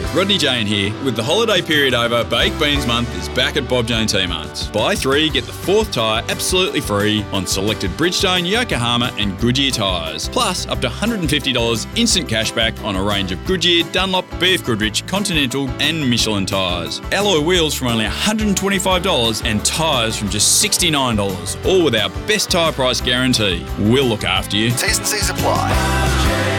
G'day, Rodney Jane here. With the holiday period over, Baked Beans Month is back at Bob Jane T-Marts. Buy three, get the fourth tyre absolutely free on selected Bridgestone, Yokohama and Goodyear tyres. Plus, up to $150 instant cashback on a range of Goodyear, Dunlop, BF Goodrich, Continental and Michelin tyres. Alloy wheels from only $125 and tyres from just $69. All with our best tyre price guarantee. We'll look after you. T's and C's apply.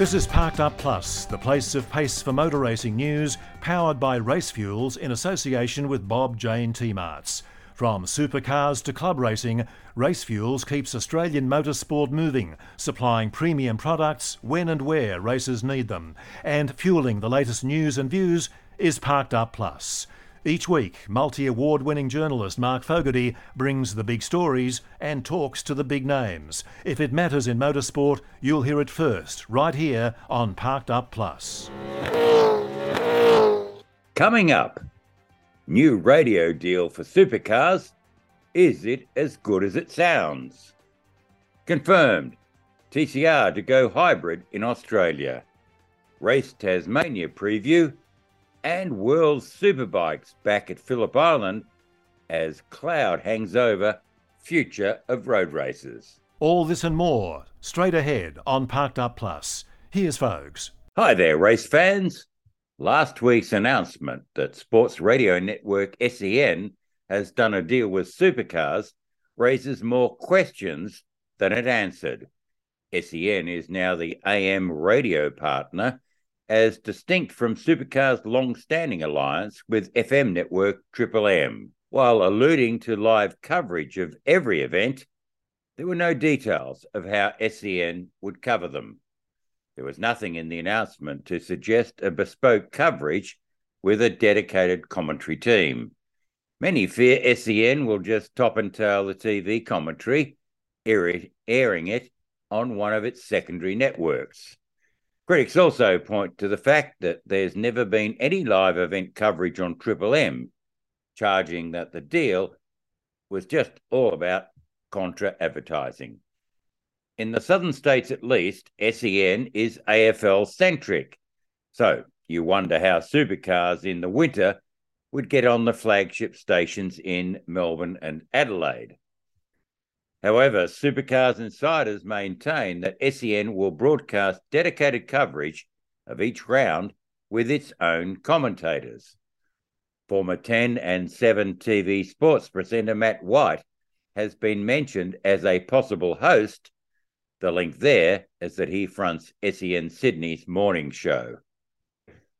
This is Parked Up Plus, the place of pace for motor racing news, powered by Race Fuels in association with Bob Jane T-Marts. From supercars to club racing, Race Fuels keeps Australian motorsport moving, supplying premium products when and where racers need them. And fueling the latest news and views is Parked Up Plus. Each week, multi award winning journalist Mark Fogarty brings the big stories and talks to the big names. If it matters in motorsport, you'll hear it first, right here on Parked Up Plus. Coming up, new radio deal for supercars. Is it as good as it sounds? Confirmed. TCR to go hybrid in Australia. Race Tasmania preview and World Superbikes back at Phillip Island as cloud hangs over future of road races. All this and more straight ahead on Parked Up Plus. Here's Fogs. Hi there, race fans. Last week's announcement that Sports Radio Network SEN has done a deal with supercars raises more questions than it answered. SEN is now the AM radio partner as distinct from Supercar's long standing alliance with FM network Triple M. While alluding to live coverage of every event, there were no details of how SEN would cover them. There was nothing in the announcement to suggest a bespoke coverage with a dedicated commentary team. Many fear SEN will just top and tail the TV commentary, airing it on one of its secondary networks. Critics also point to the fact that there's never been any live event coverage on Triple M, charging that the deal was just all about contra advertising. In the southern states, at least, SEN is AFL centric. So you wonder how supercars in the winter would get on the flagship stations in Melbourne and Adelaide. However, Supercars Insiders maintain that SEN will broadcast dedicated coverage of each round with its own commentators. Former 10 and 7 TV sports presenter Matt White has been mentioned as a possible host. The link there is that he fronts SEN Sydney's morning show.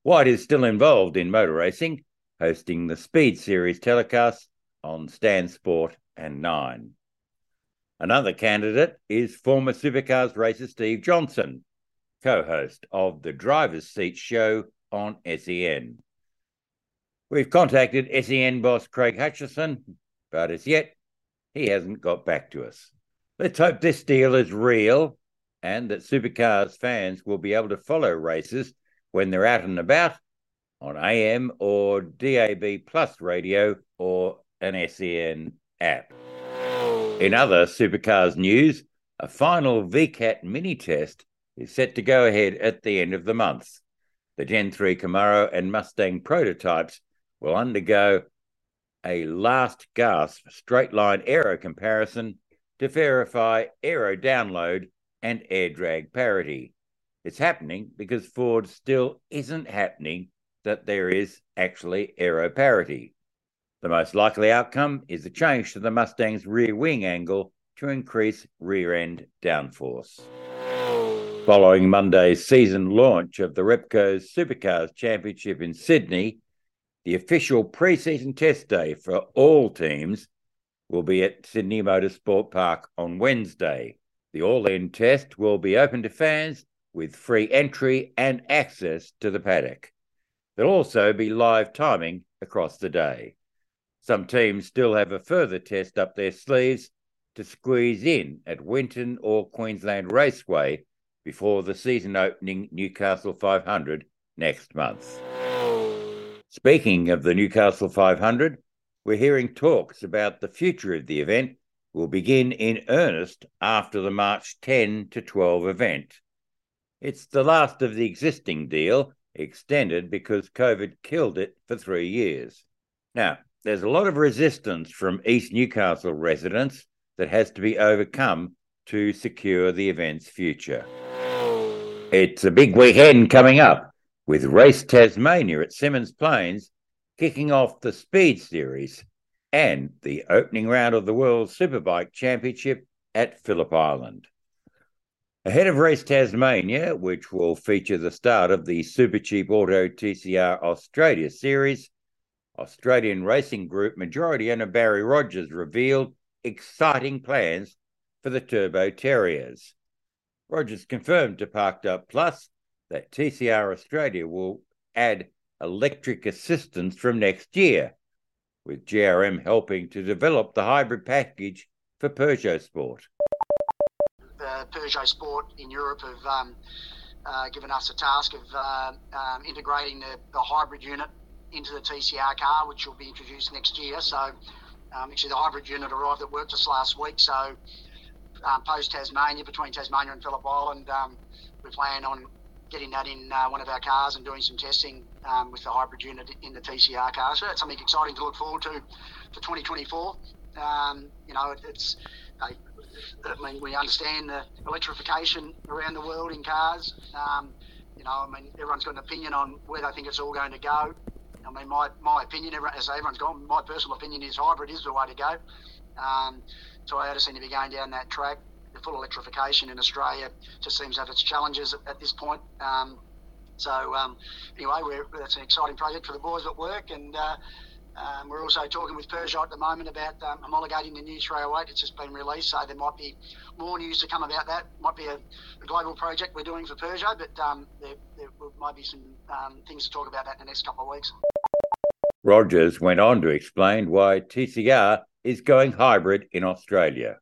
White is still involved in motor racing, hosting the Speed Series telecast on Stan Sport and Nine. Another candidate is former Supercars racer Steve Johnson, co host of the Driver's Seat show on SEN. We've contacted SEN boss Craig Hutchison, but as yet, he hasn't got back to us. Let's hope this deal is real and that Supercars fans will be able to follow races when they're out and about on AM or DAB Plus radio or an SEN app. In other supercars news, a final VCAT mini test is set to go ahead at the end of the month. The Gen 3 Camaro and Mustang prototypes will undergo a last gasp straight line aero comparison to verify aero download and air drag parity. It's happening because Ford still isn't happening that there is actually aero parity. The most likely outcome is a change to the Mustang's rear wing angle to increase rear end downforce. Following Monday's season launch of the Repco's Supercars Championship in Sydney, the official pre season test day for all teams will be at Sydney Motorsport Park on Wednesday. The all in test will be open to fans with free entry and access to the paddock. There'll also be live timing across the day. Some teams still have a further test up their sleeves to squeeze in at Winton or Queensland Raceway before the season opening Newcastle 500 next month. Speaking of the Newcastle 500, we're hearing talks about the future of the event will begin in earnest after the March 10 to 12 event. It's the last of the existing deal, extended because COVID killed it for three years. Now, there's a lot of resistance from East Newcastle residents that has to be overcome to secure the event's future. It's a big weekend coming up with Race Tasmania at Symmons Plains kicking off the Speed Series and the opening round of the World Superbike Championship at Phillip Island. Ahead of Race Tasmania, which will feature the start of the Supercheap Auto TCR Australia Series, Australian Racing Group majority owner Barry Rogers revealed exciting plans for the Turbo Terriers. Rogers confirmed to Parked Up Plus that TCR Australia will add electric assistance from next year, with GRM helping to develop the hybrid package for Peugeot Sport. Uh, Peugeot Sport in Europe have um, uh, given us a task of uh, um, integrating the, the, hybrid unit into the TCR car, which will be introduced next year. So, um, actually, the hybrid unit arrived at work just last week. So, um, post Tasmania, between Tasmania and Phillip Island, um, we plan on getting that in uh, one of our cars and doing some testing um, with the hybrid unit in the TCR car. So that's something exciting to look forward to for 2024. Um, you know, it, it's I mean we understand the electrification around the world in cars. Um, you know, I mean everyone's got an opinion on where they think it's all going to go. I mean, my, my opinion, as everyone's gone, my personal opinion is hybrid is the way to go. Um, Toyota seem to be going down that track. The full electrification in Australia just seems to have its challenges at, at this point. Um, so um, anyway, that's an exciting project for the boys at work, and uh, um, we're also talking with Peugeot at the moment about um, homologating the new 308. It's just been released, so there might be more news to come about that. Might be a, a global project we're doing for Peugeot, but um, there, there, might be some um, things to talk about that in the next couple of weeks. Rogers went on to explain why TCR is going hybrid in Australia.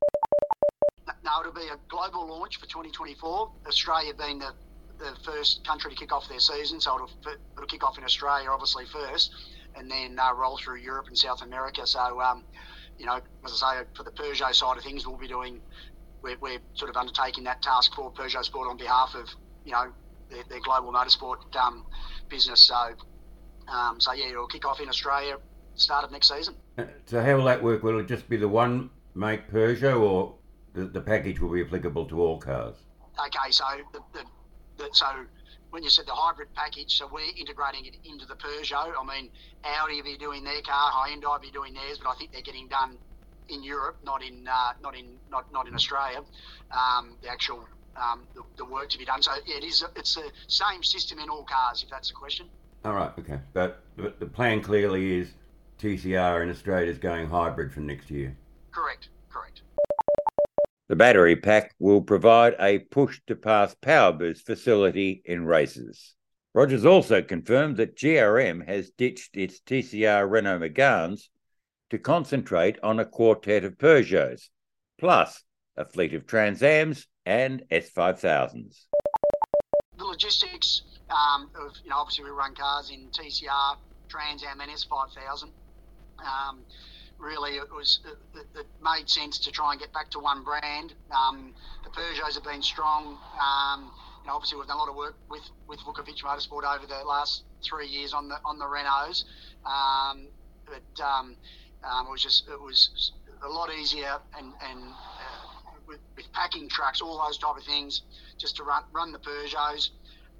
No, it'll be a global launch for 2024. Australia being the, the first country to kick off their season, so it'll, it'll kick off in Australia obviously first, and then uh, roll through Europe and South America. So, um, you know, as I say, for the Peugeot side of things, we'll be doing, we're, we're sort of undertaking that task for Peugeot Sport on behalf of, you know, their, their global motorsport um, business. So, um, so yeah, it'll kick off in Australia start of next season. So how will that work? Will it just be the one make Peugeot, or the, the package will be applicable to all cars? Okay, so the, the, the, so when you said the hybrid package, so we're integrating it into the Peugeot. I mean, Audi will be doing their car, Hyundai will be doing theirs, but I think they're getting done in Europe, not in uh, not in not not in Australia. Um, the actual um, the, the, work to be done. So yeah, it is. It's the same system in all cars, if that's the question. All right. Okay. But, but the plan clearly is TCR in Australia is going hybrid from next year. Correct, correct. The battery pack will provide a push to pass power boost facility in races. Rogers also confirmed that GRM has ditched its TCR Renault Meganes to concentrate on a quartet of Peugeots, plus a fleet of Transams and S5000s. The logistics um, of, you know, obviously we run cars in TCR, Trans Am, and S5000. Um, really, it was it, it, made sense to try and get back to one brand. Um, the Peugeots have been strong. Um, you know, obviously, we've done a lot of work with with Vukovic Motorsport over the last three years on the on the Renaults. Um, but um, it was just it was a lot easier and and uh, with, with, packing trucks, all those type of things, just to run run the Peugeots.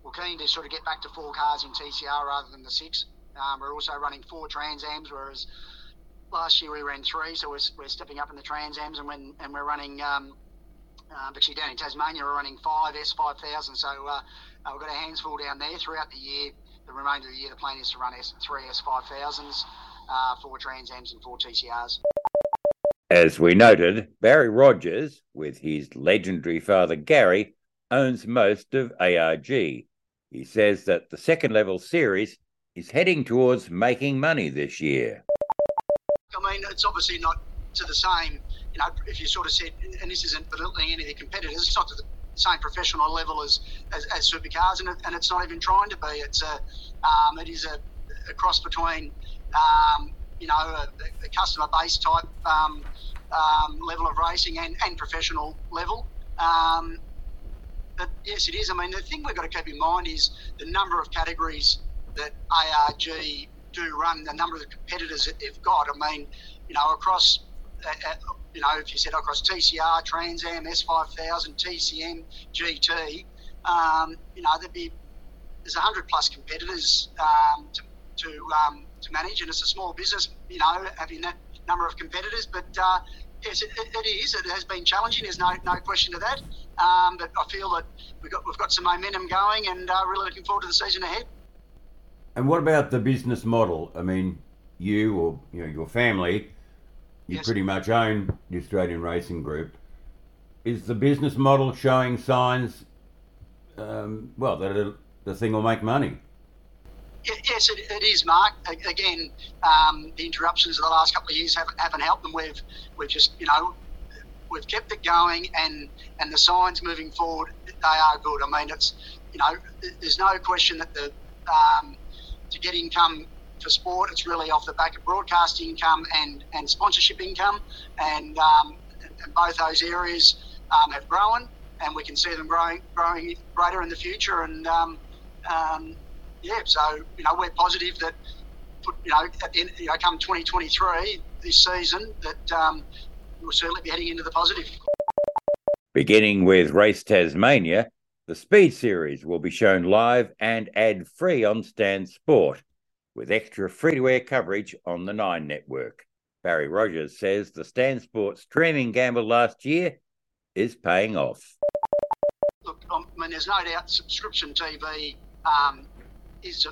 We're keen to sort of get back to four cars in TCR rather than the six. Um, we're also running four Transams, whereas last year we ran three, so we're, we're stepping up in the Transams, and, when, and we're running. Um, uh, actually, down in Tasmania, we're running five S5000. So uh, uh, we've got our hands full down there throughout the year. The remainder of the year, the plan is to run S, three S5000s, uh, four Transams, and four TCRs. As we noted, Barry Rogers, with his legendary father Garry, owns most of ARG. He says that the second level series is heading towards making money this year. I mean, it's obviously not to the same, you know, if you sort of said, and this isn't belittling any of the competitors, it's not to the same professional level as, as, as supercars, and, it, and it's not even trying to be. It's a, um, it is a, a cross between, um, you know, a, a, customer base type um, um, level of racing and, and professional level. Um, but yes, it is. I mean, the thing we've got to keep in mind is the number of categories that ARG do run, the number of competitors that they've got. I mean, you know, across, uh, uh, you know, if you said across TCR, Trans Am, S5000, TCM, GT, um, you know, there'd be there's 100 plus competitors um, to, to, um, to manage, and it's a small business, you know, having that number of competitors. But uh, yes, it, it is. It has been challenging. There's no no question to that. Um, but I feel that we've got we've got some momentum going, and uh, really looking forward to the season ahead. And what about the business model? I mean, you or you know your family, you Yes. pretty much own the Australian Racing Group. Is the business model showing signs? Um, well, that it, the thing will make money. Yes, it, it is, Mark. Again, um, the interruptions of the last couple of years haven't, haven't helped them. We've we've just you know we've kept it going, and and the signs moving forward they are good. I mean, it's you know there's no question that the um, to get income for sport, it's really off the back of broadcast income and and sponsorship income, and um, and both those areas um, have grown, and we can see them growing growing greater in the future, and. Um, um, yeah, so you know we're positive that you know at the end, you know come 2023 this season that um, we'll certainly be heading into the positive. Beginning with Race Tasmania, the Speed Series will be shown live and ad free on Stan Sport, with extra free to air coverage on the Nine Network. Barry Rogers says the Stan Sport streaming gamble last year is paying off. Look, um, I mean, there's no doubt subscription TV um, is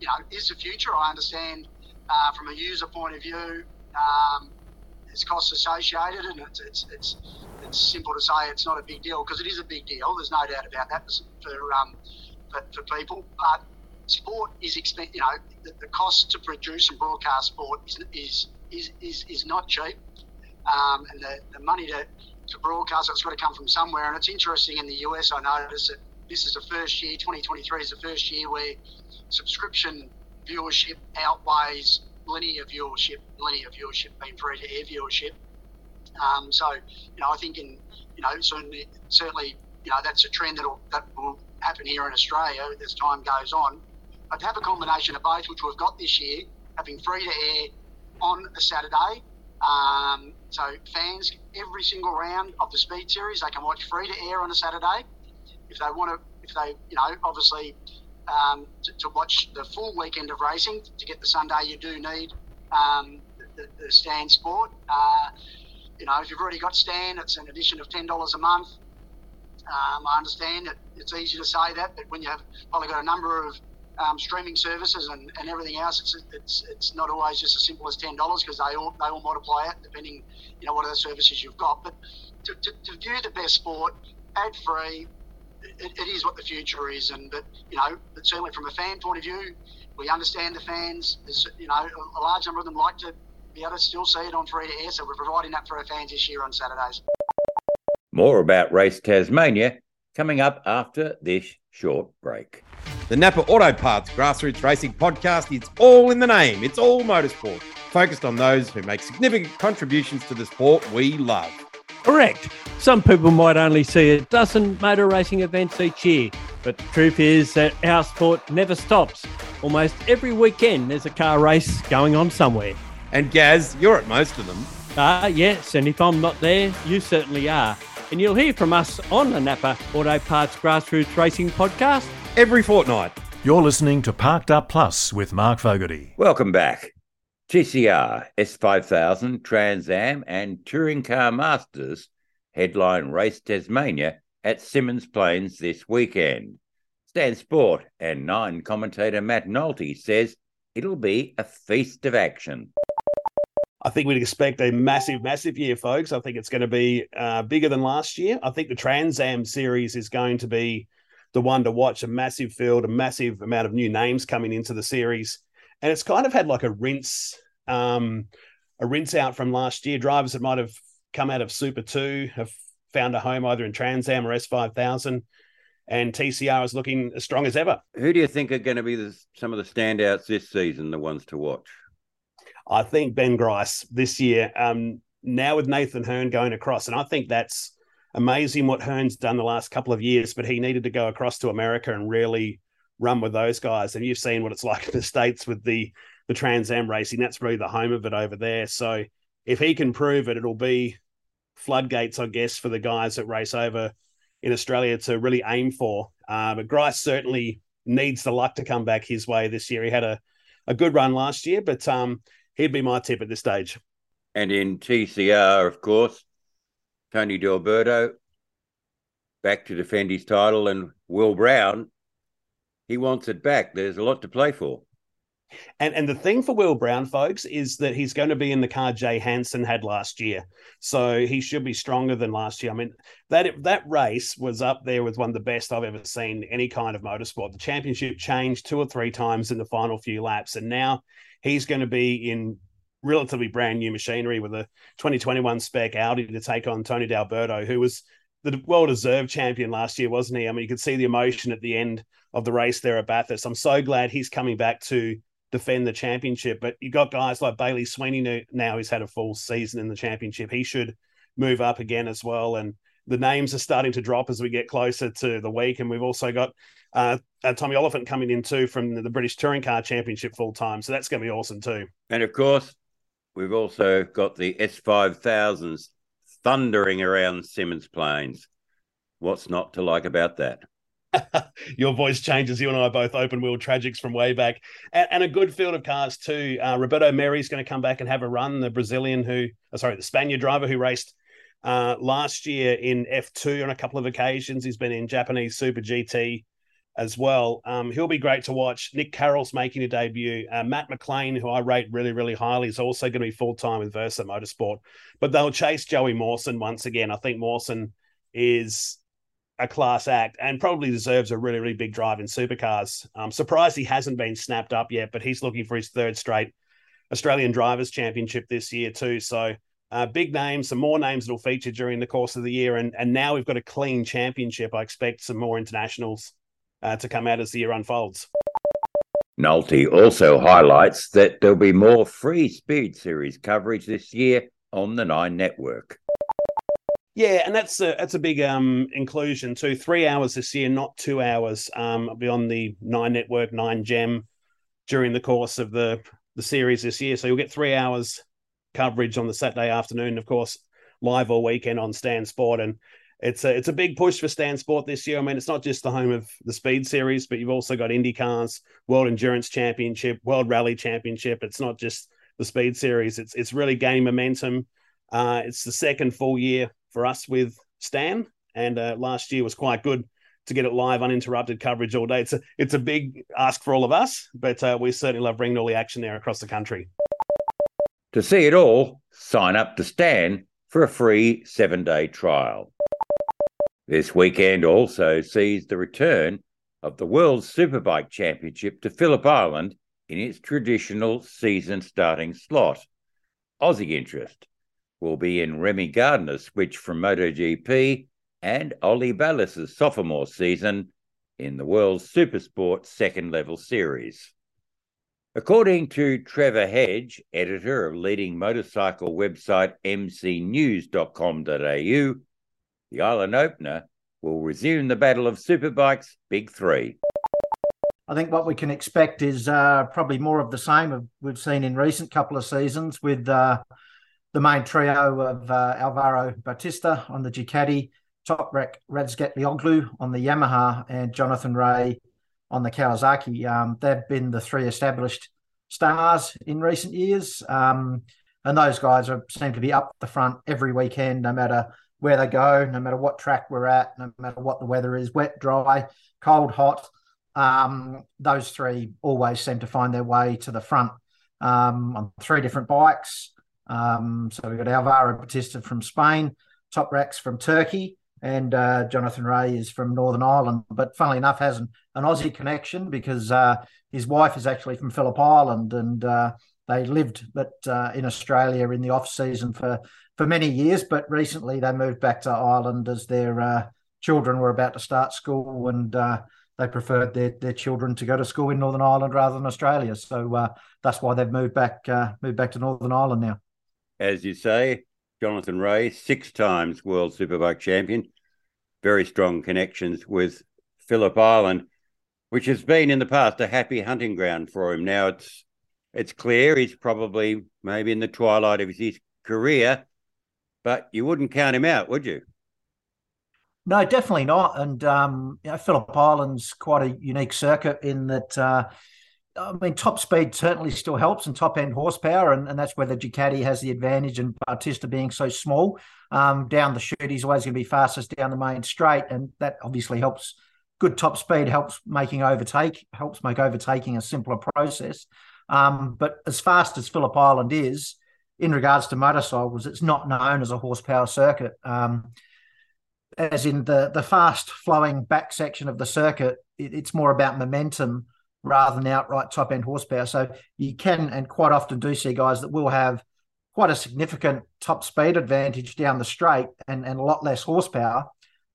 you know is the future. I understand uh, from a user point of view. Um, there's costs associated, and it's, it's it's it's simple to say it's not a big deal because it is a big deal. There's no doubt about that for um, for, for people. But sport is expensive. You know, the, the cost to produce and broadcast sport is is is, is, is not cheap, um, and the, the money to to broadcast it's got to come from somewhere. And it's interesting in the US. I noticed that this is the first year. 2023 is the first year where subscription viewership outweighs linear viewership. Linear viewership being free to air viewership. Um, so, you know, I think in, you know, certainly, certainly, you know, that's a trend that'll, that will happen here in Australia as time goes on. But to have a combination of both, which we've got this year, having free to air on a Saturday. Um, so fans, every single round of the Speed Series, they can watch free to air on a Saturday. If they want to, if they, you know, obviously um, to, to watch the full weekend of racing, to get the Sunday, you do need um, the, the Stan Sport. Uh, you know, if you've already got Stan, it's an addition of ten dollars a month. Um, I understand that it's easy to say that, but when you have probably got a number of um, streaming services and, and everything else, it's, it's it's not always just as simple as ten dollars because they all they all multiply it depending, you know, what other services you've got. But to, to, to view the best sport ad free, it, it is what the future is. And but you know, but certainly from a fan point of view, we understand the fans. There's, you know, a, a large number of them like to be able to still see it on free to air, so we're providing that for our fans this year on Saturdays. More about Race Tasmania coming up after this short break. The Napa Auto Parts Grassroots Racing Podcast is all in the name. It's all motorsport, focused on those who make significant contributions to the sport we love. Correct. Some people might only see a dozen motor racing events each year, but the truth is that our sport never stops. Almost every weekend there's a car race going on somewhere. And Gaz, you're at most of them. Ah, yes, and if I'm not there, you certainly are. And you'll hear from us on the Napa Auto Parts Grassroots Racing Podcast. Every fortnight. You're listening to Parked Up Plus with Mark Fogarty. Welcome back. TCR, S5000, Trans Am, and Touring Car Masters headline Race Tasmania at Symmons Plains this weekend. Stan Sport and Nine commentator Matt Nolte says it'll be a feast of action. I think we'd expect a massive, massive year, folks. I think it's going to be uh, bigger than last year. I think the Trans Am series is going to be the one to watch. A massive field, a massive amount of new names coming into the series, and it's kind of had like a rinse, um, a rinse out from last year. Drivers that might have come out of Super Two have found a home either in Trans Am or S five thousand, and TCR is looking as strong as ever. Who do you think are going to be the, some of the standouts this season, the ones to watch? I think Ben Grice this year. Um, now with Nathan Herne going across, and I think that's amazing what Herne's done the last couple of years, but he needed to go across to America and really run with those guys. And you've seen what it's like in the States with the the Trans Am racing. That's really the home of it over there. So if he can prove it, it'll be floodgates, I guess, for the guys that race over in Australia to really aim for. Uh, but Grice certainly needs the luck to come back his way this year. He had a, a good run last year, but um, he'd be my tip at this stage. And in TCR, of course, Tony D'Alberto back to defend his title, and Will Brown, he wants it back. There's a lot to play for. And and the thing for Will Brown, folks, is that he's going to be in the car Jay Hansen had last year, so he should be stronger than last year. I mean that that race was up there with one of the best I've ever seen any kind of motorsport. The championship changed two or three times in the final few laps, and now he's going to be in relatively brand new machinery with a 2021 spec Audi to take on Tony D'Alberto, who was the well deserved champion last year, wasn't he? I mean, you could see the emotion at the end of the race there at Bathurst. I'm so glad he's coming back to defend the championship. But you've got guys like Bailey Sweeney now who's had a full season in the championship. He should move up again as well. And the names are starting to drop as we get closer to the week. And we've also got uh, uh, Tommy Oliphant coming in too from the British Touring Car Championship full time. So that's going to be awesome too. And of course, we've also got the S5000s thundering around Symmons Plains. What's not to like about that? Your voice changes. You and I are both open wheel tragics from way back, and, and a good field of cars too. Uh, Roberto Merhi's going to come back and have a run. The Brazilian who, oh, sorry, the Spaniard driver who raced uh, last year in F2 on a couple of occasions. He's been in Japanese Super GT as well. Um, he'll be great to watch. Nick Carroll's making a debut. Uh, Matt McLean, who I rate really, really highly, is also going to be full time with Versa Motorsport. But they'll chase Joey Mawson once again. I think Mawson is a class act and probably deserves a really, really big drive in supercars. I'm surprised he hasn't been snapped up yet, but he's looking for his third straight Australian Drivers' Championship this year, too. So, uh, big names, some more names that will feature during the course of the year. And, and now we've got a clean championship. I expect some more internationals uh, to come out as the year unfolds. Nolte also highlights that there'll be more free speed series coverage this year on the Nine Network. Yeah, and that's a that's a big um inclusion too. Three hours this year, not two hours. Um, I'll be on the Nine Network, Nine Gem during the course of the the series this year. So you'll get three hours coverage on the Saturday afternoon, of course, live all weekend on Stan Sport, and it's a it's a big push for Stan Sport this year. I mean, it's not just the home of the Speed Series, but you've also got IndyCars, World Endurance Championship, World Rally Championship. It's not just the Speed Series. It's it's really gaining momentum. Uh, it's the second full year for us with Stan, and uh, last year was quite good to get it live, uninterrupted coverage all day. It's a it's a big ask for all of us, but uh, we certainly love bringing all the action there across the country. To see it all, sign up to Stan for a free seven day trial. This weekend also sees the return of the World Superbike Championship to Phillip Island in its traditional season starting slot. Aussie interest will be in Remy Gardner's switch from MotoGP and Ollie Bayliss' sophomore season in the World Supersport second level series. According to Trevor Hedge, editor of leading motorcycle website mcnews.com.au, the Island Opener will resume the battle of superbikes Big Three. I think what we can expect is uh, probably more of the same we've seen in recent couple of seasons with uh, the main trio of uh, Alvaro Bautista on the Ducati, Toprak Razgatlioglu on the Yamaha, and Jonathan Rea on the Kawasaki. Um, they've been the three established stars in recent years. Um, and those guys are, seem to be up the front every weekend, no matter where they go, no matter what track we're at, no matter what the weather is wet, dry, cold, hot. Um, those three always seem to find their way to the front um, on three different bikes. Um, so we've got Alvaro Bautista from Spain, Toprak's from Turkey, and uh, Jonathan Rea is from Northern Ireland. But funnily enough, has an, an Aussie connection because uh, his wife is actually from Phillip Island, and uh, they lived but uh, in Australia in the off season for for many years. But recently, they moved back to Ireland as their uh, children were about to start school, and uh, they preferred their, their children to go to school in Northern Ireland rather than Australia. So that's why they've moved back moved back to Northern Ireland now as you say, Jonathan Rea, six times World Superbike champion, very strong connections with Phillip Island, which has been in the past a happy hunting ground for him. Now it's it's clear he's probably maybe in the twilight of his career, but you wouldn't count him out, would you? No, definitely not. And um, you know, Phillip Island's quite a unique circuit in that. Uh, I mean, top speed certainly still helps and top end horsepower, and, and that's where the Ducati has the advantage. And Bautista being so small, um, down the chute, he's always going to be fastest down the main straight, and that obviously helps. Good top speed helps making overtake, helps make overtaking a simpler process. Um, but as fast as Phillip Island is, in regards to motorcycles, it's not known as a horsepower circuit. Um, as in the the fast flowing back section of the circuit, it, it's more about momentum rather than outright top end horsepower. So you can and quite often do see guys that will have quite a significant top speed advantage down the straight and, and a lot less horsepower.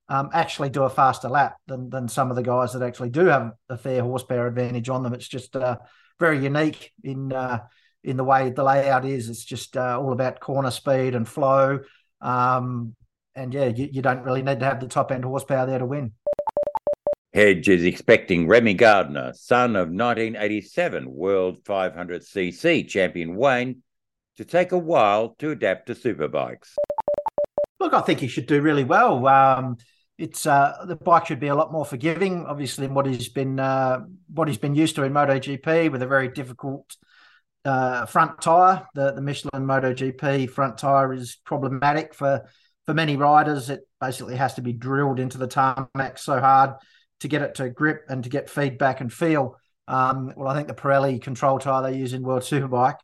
Um, actually do a faster lap than than some of the guys that actually do have a fair horsepower advantage on them. It's just uh, very unique in uh, in the way the layout is. It's just uh, all about corner speed and flow. Um, and yeah, you, you don't really need to have the top end horsepower there to win. Hedge is expecting Remy Gardner, son of 1987 World 500cc champion Wayne, to take a while to adapt to superbikes. Look, I think he should do really well. Um, it's uh, the bike should be a lot more forgiving, obviously, in what he's been uh, what he's been used to in MotoGP with a very difficult uh, front tire. The the Michelin MotoGP front tire is problematic for for many riders. It basically has to be drilled into the tarmac so hard to get it to grip and to get feedback and feel. Um, well, I think the Pirelli control tire they use in World Superbike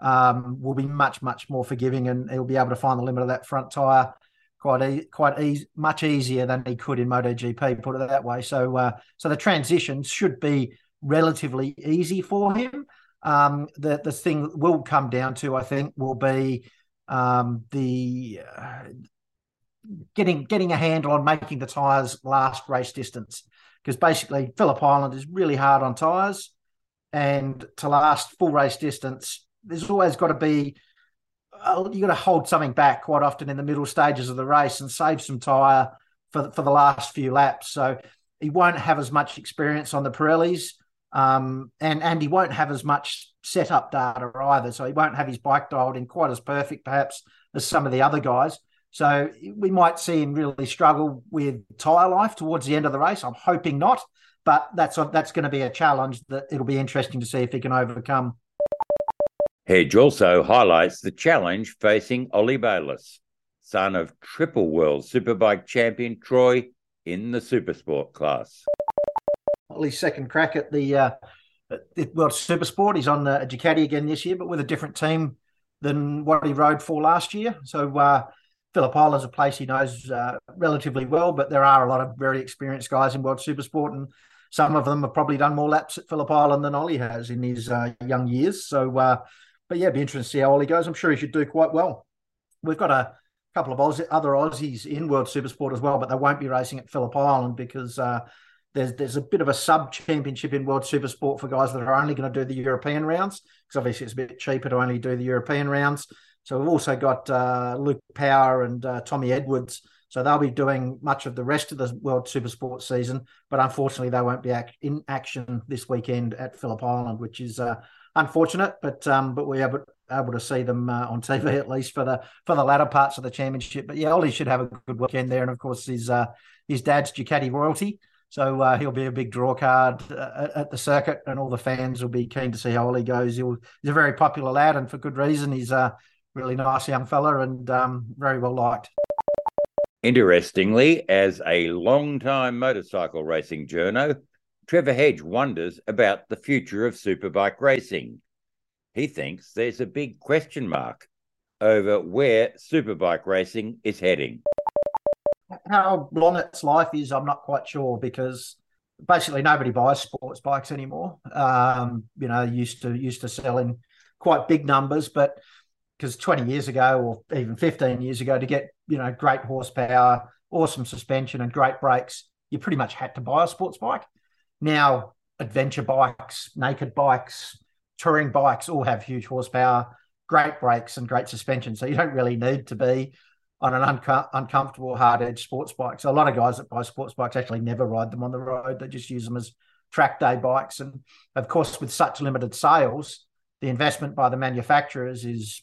um, will be much much more forgiving, and he'll be able to find the limit of that front tire quite e- quite easy, much easier than he could in MotoGP. Put it that way. So uh, so the transition should be relatively easy for him. Um, the the thing will come down to, I think, will be um, the uh, getting getting a handle on making the tires last race distance because basically Phillip Island is really hard on tires, and to last full race distance, there's always got to be uh, you got to hold something back quite often in the middle stages of the race and save some tire for for the last few laps. So he won't have as much experience on the Pirellis. Um, and and he won't have as much setup data either, so he won't have his bike dialed in quite as perfect, perhaps, as some of the other guys. So we might see him really struggle with tyre life towards the end of the race. I'm hoping not, but that's that's going to be a challenge that it'll be interesting to see if he can overcome. Hedge also highlights the challenge facing Ollie Bayliss, son of triple world superbike champion Troy in the supersport class. Ollie's second crack at the uh, World Supersport. He's on the Ducati again this year, but with a different team than what he rode for last year. So uh, Phillip Island's a place he knows uh, relatively well, but there are a lot of very experienced guys in World Supersport, and some of them have probably done more laps at Phillip Island than Ollie has in his uh, young years. So, uh, but yeah, it'd be interesting to see how Ollie goes. I'm sure he should do quite well. We've got a couple of Aussie, other Aussies in World Supersport as well, but they won't be racing at Phillip Island because uh, there's there's a bit of a sub championship in World Supersport for guys that are only going to do the European rounds because obviously it's a bit cheaper to only do the European rounds. So we've also got uh, Luke Power and uh, Tommy Edwards. So they'll be doing much of the rest of the World Supersport season, but unfortunately they won't be act- in action this weekend at Phillip Island, which is uh, unfortunate. But um, but we're able, able to see them uh, on TV at least for the for the latter parts of the championship. But yeah, Ollie should have a good weekend there, and of course his uh, his dad's Ducati royalty. So uh, he'll be a big draw card uh, at the circuit, and all the fans will be keen to see how Ollie goes. He'll, he's a very popular lad, and for good reason. He's a really nice young fella and um, very well liked. Interestingly, as a long-time motorcycle racing journo, Trevor Hedge wonders about the future of superbike racing. He thinks there's a big question mark over where superbike racing is heading. How long its life is, I'm not quite sure because basically nobody buys sports bikes anymore. Um, you know, used to used to sell in quite big numbers, but because 20 years ago or even 15 years ago to get you know great horsepower awesome suspension and great brakes you pretty much had to buy a sports bike now adventure bikes naked bikes touring bikes all have huge horsepower great brakes and great suspension. So you don't really need to be on an unco- uncomfortable hard edge sports bike. So a lot of guys that buy sports bikes actually never ride them on the road. They just use them as track day bikes. And of course, with such limited sales, the investment by the manufacturers is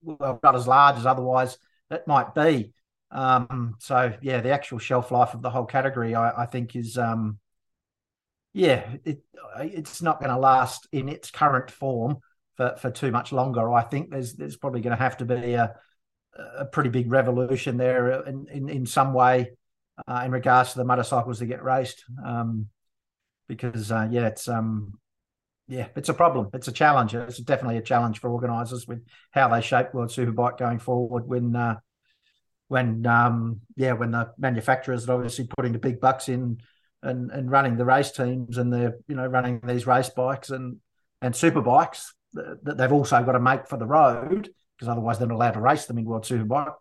well not as large as otherwise it might be. Um, so yeah, the actual shelf life of the whole category, I, I think, is um, yeah, it, it's not going to last in its current form for, for too much longer. I think there's there's probably going to have to be a a pretty big revolution there in in, in some way uh, in regards to the motorcycles that get raced. Um, because uh, yeah, it's um, yeah, it's a problem. It's a challenge. It's definitely a challenge for organisers with how they shape World Superbike going forward. When uh, when um, yeah, when the manufacturers are obviously putting the big bucks in and and running the race teams and they're you know running these race bikes and and super bikes that they've also got to make for the road because otherwise they're not allowed to race them in World Superbike.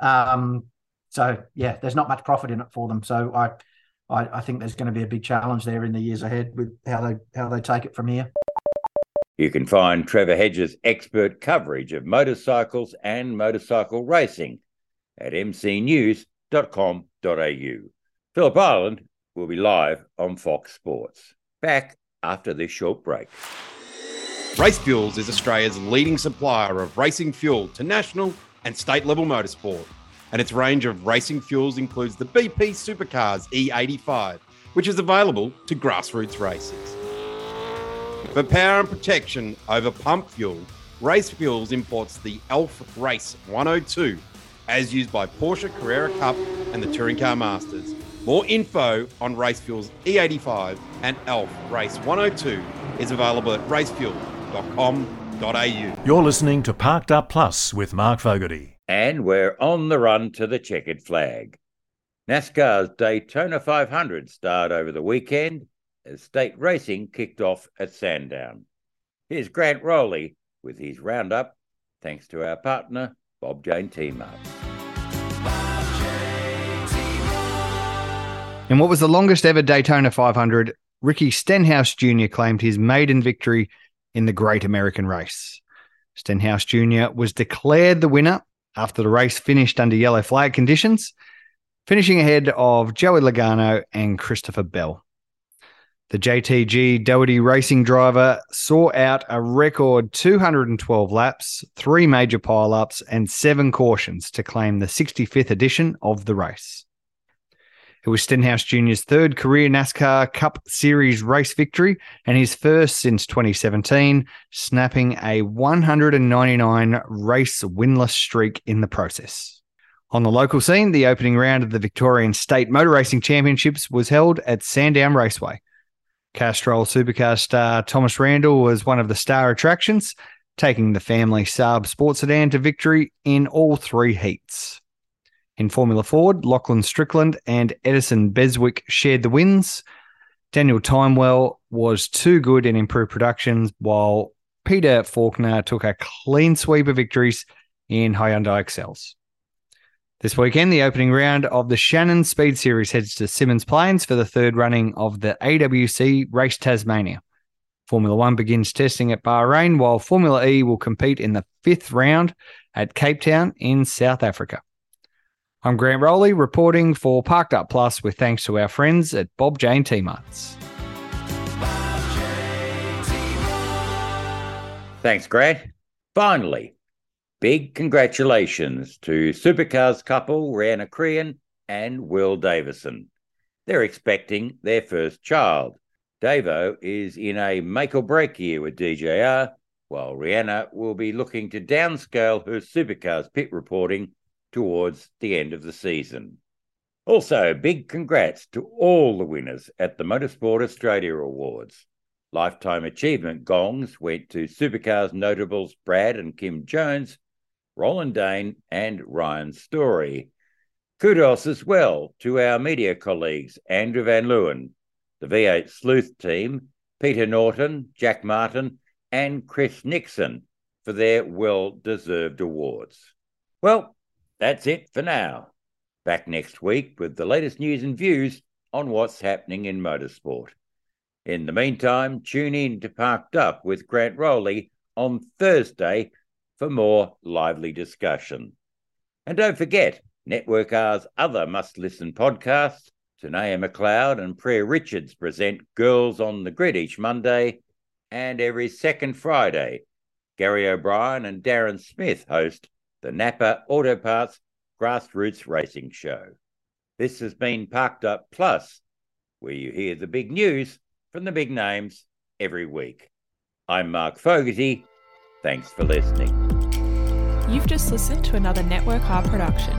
Um, so yeah, there's not much profit in it for them. So I, I, I think there's going to be a big challenge there in the years ahead with how they how they take it from here. You can find Trevor Hedges' expert coverage of motorcycles and motorcycle racing at mcnews.com.au. Phillip Island will be live on Fox Sports. Back after this short break. Race Fuels is Australia's leading supplier of racing fuel to national and state level motorsport. And its range of racing fuels includes the BP Supercars E85, which is available to grassroots races. For power and protection over pump fuel, Race Fuels imports the ELF Race 102, as used by Porsche Carrera Cup and the Touring Car Masters. More info on Race Fuels E85 and ELF Race 102 is available at racefuel.com parkedup.com.au. You're listening to Parked Up Plus with Mark Fogarty. And we're on the run to the checkered flag. NASCAR's Daytona 500 started over the weekend as state racing kicked off at Sandown. Here's Grant Rowley with his roundup, thanks to our partner, Bob Jane T-Mart. In what was the longest ever Daytona 500, Ricky Stenhouse Jr. claimed his maiden victory in the Great American Race. Stenhouse Jr. was declared the winner after the race finished under yellow flag conditions, finishing ahead of Joey Logano and Christopher Bell. The JTG Daugherty racing driver saw out a record 212 laps, three major pile-ups, and seven cautions to claim the 65th edition of the race. It was Stenhouse Jr.'s third career NASCAR Cup Series race victory and his first since 2017, snapping a 199 race winless streak in the process. On the local scene, the opening round of the Victorian State Motor Racing Championships was held at Sandown Raceway. Castrol supercar star Thomas Randall was one of the star attractions, taking the family Saab sports sedan to victory in all three heats. In Formula Ford, Lachlan Strickland and Edison Beswick shared the wins. Daniel Timewell was too good in improved productions, while Peter Faulkner took a clean sweep of victories in Hyundai Excels. This weekend, the opening round of the Shannon Speed Series heads to Symmons Plains for the third running of the AWC Race Tasmania. Formula One begins testing at Bahrain, while Formula E will compete in the fifth round at Cape Town in South Africa. I'm Grant Rowley reporting for Parked Up Plus with thanks to our friends at Bob Jane T Marts. Thanks, Grant. Finally, big congratulations to Supercars couple Riana Crehan and Will Davison. They're expecting their first child. Davo is in a make or break year with DJR, while Riana will be looking to downscale her supercars pit reporting towards the end of the season. Also, big congrats to all the winners at the Motorsport Australia Awards. Lifetime Achievement gongs went to Supercars notables Brad and Kim Jones, Roland Dane, and Ryan Story. Kudos as well to our media colleagues Andrew Van Leeuwen, the V8 Sleuth team, Peter Norton, Jack Martin, and Chris Nixon for their well deserved awards. Well, that's it for now. Back next week with the latest news and views on what's happening in motorsport. In the meantime, tune in to Parked Up with Grant Rowley on Thursday for more lively discussion. And don't forget, Network R's other must listen podcasts, Tanea McLeod and Priya Richards present Girls on the Grid each Monday, and every second Friday, Gary O'Brien and Darren Smith host the Napa Auto Parts Grassroots Racing Show. This has been Parked Up Plus, where you hear the big news from the big names every week. I'm Mark Fogarty. Thanks for listening. You've just listened to another Network R production.